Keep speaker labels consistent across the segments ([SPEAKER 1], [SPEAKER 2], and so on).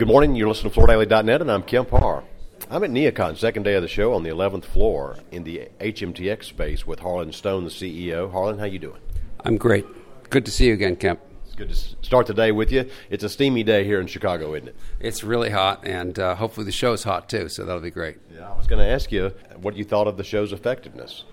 [SPEAKER 1] Good morning. You're listening to FloorDaily.net, and I'm Kemp Harr. I'm at NeoCon, second day of the show, on the 11th floor in the HMTX space with Harlan Stone, the CEO. Harlan, how you doing?
[SPEAKER 2] I'm great. Good to see you again, Kemp.
[SPEAKER 1] It's good to start the day with you. It's a steamy day here in Chicago, isn't it?
[SPEAKER 2] It's really hot, and uh, hopefully the show's hot too, so that'll be great.
[SPEAKER 1] Yeah, I was going to ask you what you thought of the show's effectiveness.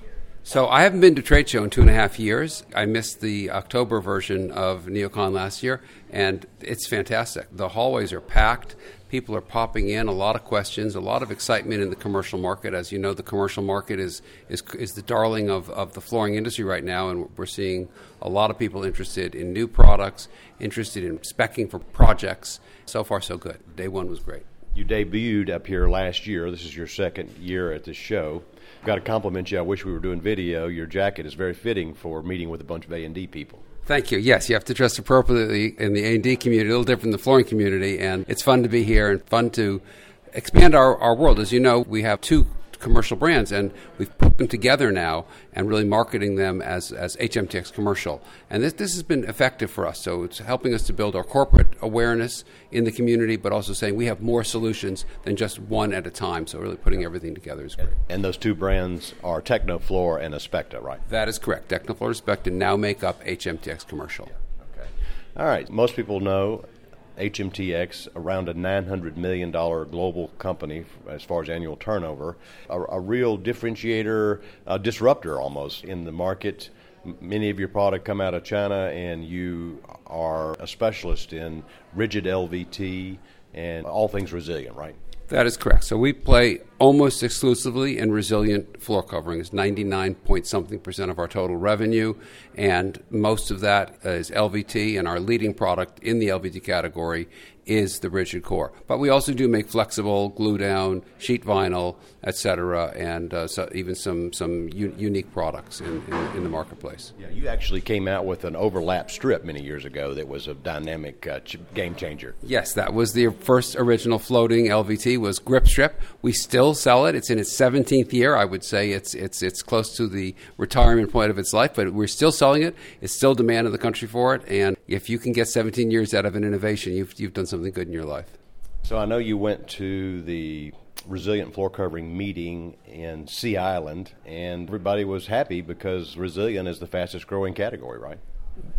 [SPEAKER 2] So I haven't been to trade show in two and a half years. I missed the October version of NeoCon last year, and it's fantastic. The hallways are packed. People are popping in. A lot of questions. A lot of excitement in the commercial market. As you know, the commercial market is is, is the darling of, of the flooring industry right now, and we're seeing a lot of people interested in new products, interested in specking for projects. So far, so good. Day one was great.
[SPEAKER 1] You debuted up here last year. This is your second year at the show. Got to compliment you. I wish we were doing video. Your jacket is very fitting for meeting with a bunch of A and D people.
[SPEAKER 2] Thank you. Yes, you have to dress appropriately in the A&D community, a little different than the flooring community, and it's fun to be here and fun to expand our, our world. As you know, we have two commercial brands, and we've put them together now and really marketing them as, as HMTX commercial. And this, this has been effective for us. So it's helping us to build our corporate awareness in the community, but also saying we have more solutions than just one at a time. So really putting everything together is great.
[SPEAKER 1] And those two brands are Teknoflor and Aspecta, right?
[SPEAKER 2] That is correct. Teknoflor and Aspecta now make up HMTX commercial.
[SPEAKER 1] Okay. All right. Most people know HMTX, around a $900 million global company as far as annual turnover, a, a real differentiator, a disruptor almost in the market. Many of your product come out of China, and you are a specialist in rigid LVT and all things resilient, right?
[SPEAKER 2] That is correct. So we play almost exclusively in resilient floor coverings, 99 point something percent of our total revenue, and most of that is LVT, and our leading product in the LVT category is the rigid core. But we also do make flexible, glue down, sheet vinyl, etc., and uh, so even some some u- unique products in, in, in, the marketplace.
[SPEAKER 1] Yeah, you actually came out with an overlap strip many years ago that was a dynamic uh, game changer.
[SPEAKER 2] Yes, that was the first original floating LVT was grip strip. We still sell it. It's in its 17th year. I would say it's it's it's close to the retirement point of its life, but we're still selling it. It's still demand in the country for it, and if you can get 17 years out of an innovation, you've you've done something good in your life.
[SPEAKER 1] So I know you went to the resilient floor covering meeting in Sea Island, and everybody was happy because resilient is the fastest growing category, right?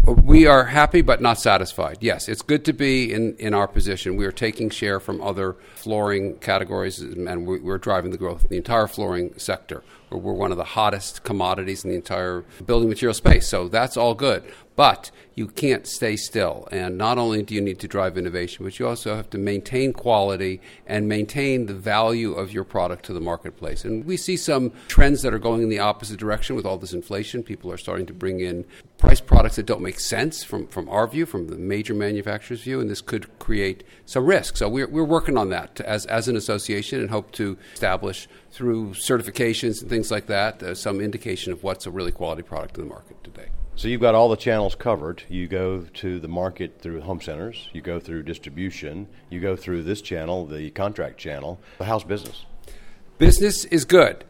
[SPEAKER 2] We are happy but not satisfied. Yes, it's good to be in, in our position. We are taking share from other flooring categories, and we're driving the growth of the entire flooring sector. We're one of the hottest commodities in the entire building material space, so that's all good. But you can't stay still. And not only do you need to drive innovation, but you also have to maintain quality and maintain the value of your product to the marketplace. And we see some trends that are going in the opposite direction with all this inflation. People are starting to bring in price products that don't make sense from, from our view, from the major manufacturer's view, and this could create some risk. So we're, we're working on that as, as an association and hope to establish through certifications and things like that uh, some indication of what's a really quality product in the market today.
[SPEAKER 1] So you've got all the channels covered. You go to the market through home centers, you go through distribution, you go through this channel, the contract channel. How's business?
[SPEAKER 2] Business is good.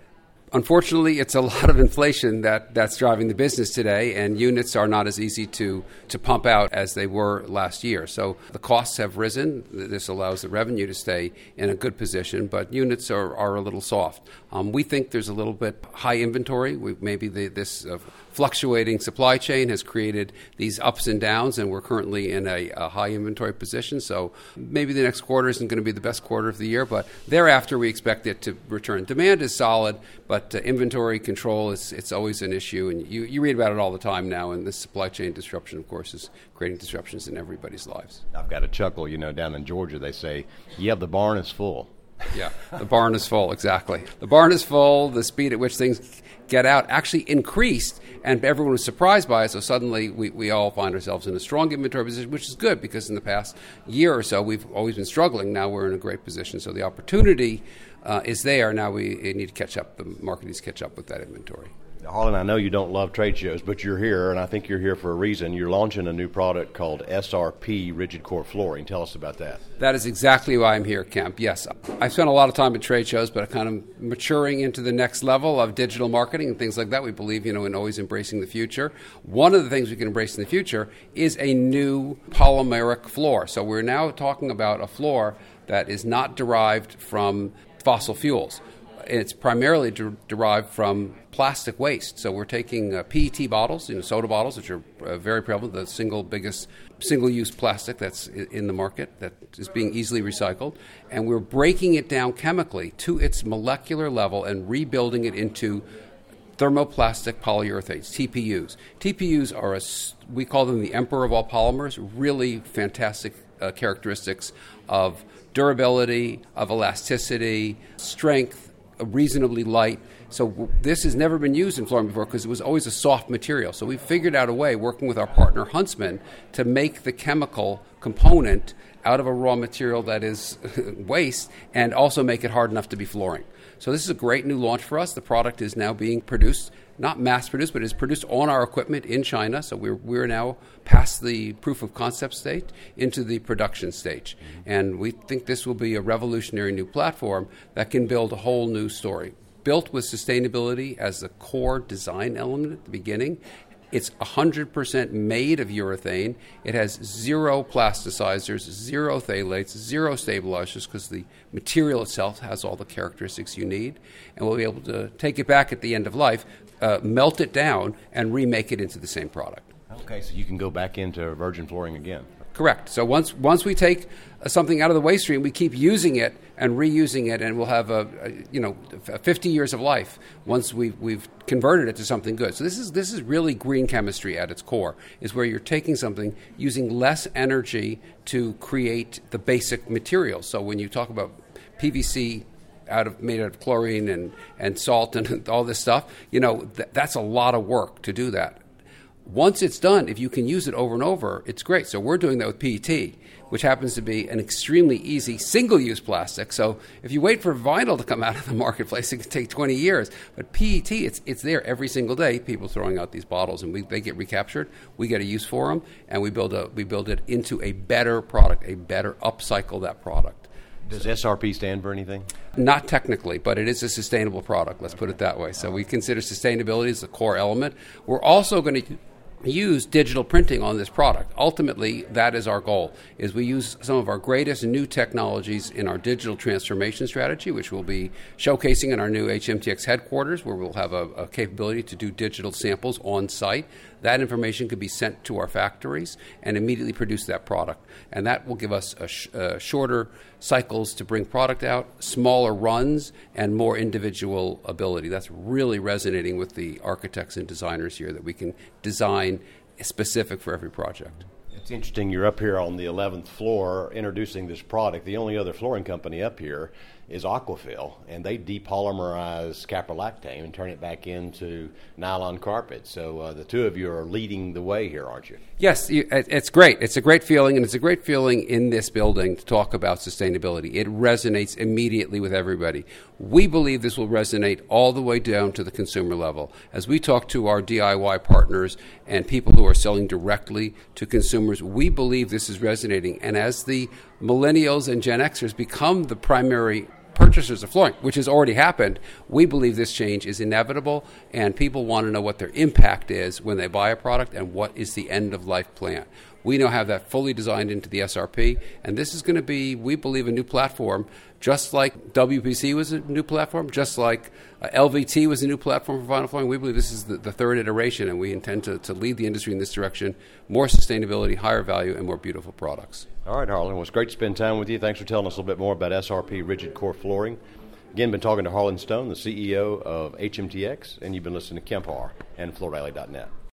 [SPEAKER 2] Unfortunately, it's a lot of inflation that, that's driving the business today, and units are not as easy to, to pump out as they were last year. So the costs have risen. This allows the revenue to stay in a good position, but units are, are a little soft. Um, we think there's a little bit high inventory. We, maybe the, this uh, fluctuating supply chain has created these ups and downs, and we're currently in a, a, high inventory position. So maybe the next quarter isn't going to be the best quarter of the year, but thereafter we expect it to return. Demand is solid, but uh, inventory control is it's always an issue, and you, you read about it all the time now. And this supply chain disruption, of course, is creating disruptions in everybody's lives.
[SPEAKER 1] I've got a chuckle. You know, down in Georgia, they say, "Yeah, the barn is full."
[SPEAKER 2] yeah, the barn is full. Exactly, the barn is full. The speed at which things get out actually increased, and everyone was surprised by it. So suddenly, we, we all find ourselves in a strong inventory position, which is good because in the past year or so, we've always been struggling. Now we're in a great position. So the opportunity uh, is there. Now we need to catch up. The market needs to catch up with that inventory.
[SPEAKER 1] Harlan, I know you don't love trade shows, but you're here, and I think you're here for a reason. You're launching a new product called SRP Rigid Core Flooring. Tell us about that.
[SPEAKER 2] That is exactly why I'm here, Kemp. Yes, I spent a lot of time at trade shows, but I'm kind of maturing into the next level of digital marketing and things like that. We believe, you know, in always embracing the future. One of the things we can embrace in the future is a new polymeric floor. So we're now talking about a floor that is not derived from fossil fuels it's primarily de- derived from plastic waste. So we're taking uh, PET bottles, you know, soda bottles, which are uh, very prevalent, the single biggest single-use plastic that's in the market that is being easily recycled, and we're breaking it down chemically to its molecular level and rebuilding it into thermoplastic polyurethanes, TPUs. TPUs are a, we call them the emperor of all polymers, really fantastic uh, characteristics of durability, of elasticity, strength, reasonably light. So this has never been used in flooring before because it was always a soft material. So we figured out a way, working with our partner Huntsman, to make the chemical component out of a raw material that is waste and also make it hard enough to be flooring. So this is a great new launch for us. The product is now being produced, not mass produced, but is produced on our equipment in China. So we're, we're now past the proof of concept stage into the production stage. Mm-hmm. And we think this will be a revolutionary new platform that can build a whole new story. Built with sustainability as the core design element at the beginning, it's 100% made of urethane. It has zero plasticizers, zero phthalates, zero stabilizers because the material itself has all the characteristics you need. And we'll be able to take it back at the end of life, uh, melt it down, and remake it into the same product.
[SPEAKER 1] Okay, so you can go back into virgin flooring again.
[SPEAKER 2] Correct. So once once we take something out of the waste stream, we keep using it and reusing it, and we'll have a, a you know 50 years of life once we've we've converted it to something good. So this is this is really green chemistry at its core. Is where you're taking something using less energy to create the basic material. So when you talk about PVC out of made out of chlorine and, and salt and all this stuff, you know th- that's a lot of work to do that once it's done, if you can use it over and over, it's great. So we're doing that with PET, which happens to be an extremely easy single-use plastic. So if you wait for vinyl to come out of the marketplace, it can take 20 years. But PET, it's it's there every single day. People throwing out these bottles, and we, they get recaptured. We get a use for them, and we build a we build it into a better product, a better upcycle that product.
[SPEAKER 1] Does SRP stand for anything?
[SPEAKER 2] Not technically, but it is a sustainable product. Let's put it that way. So we consider sustainability as a core element. We're also going to use digital printing on this product. Ultimately, that is our goal. Is we use some of our greatest new technologies in our digital transformation strategy, which we'll be showcasing in our new HMTX headquarters, where we'll have a, a capability to do digital samples on site. That information could be sent to our factories and immediately produce that product, and that will give us sh- uh, shorter cycles to bring product out, smaller runs, and more individual ability. That's really resonating with the architects and designers here that we can design specific for every project.
[SPEAKER 1] It's interesting you're up here on the 11th floor introducing this product. The only other flooring company up here is Aquafil, and they depolymerize caprolactam and turn it back into nylon carpet. So uh, the two of you are leading the way here, aren't you?
[SPEAKER 2] Yes, it's great. It's a great feeling, and it's a great feeling in this building to talk about sustainability. It resonates immediately with everybody. We believe this will resonate all the way down to the consumer level. As we talk to our DIY partners and people who are selling directly to consumers, we believe this is resonating. And as the millennials and Gen Xers become the primary purchasers of flooring, which has already happened, we believe this change is inevitable, and people want to know what their impact is when they buy a product and what is the end of life plan. We now have that fully designed into the SRP, and this is going to be, we believe, a new platform, just like WPC was a new platform, just like uh, LVT was a new platform for vinyl flooring. We believe this is the, the third iteration, and we intend to, to lead the industry in this direction more sustainability, higher value, and more beautiful products.
[SPEAKER 1] All right, Harlan. Well, it's great to spend time with you. Thanks for telling us a little bit more about SRP Rigid Core Flooring. Again, been talking to Harlan Stone, the CEO of HMTX, and you've been listening to Kemp Harr and FloorDaily.net.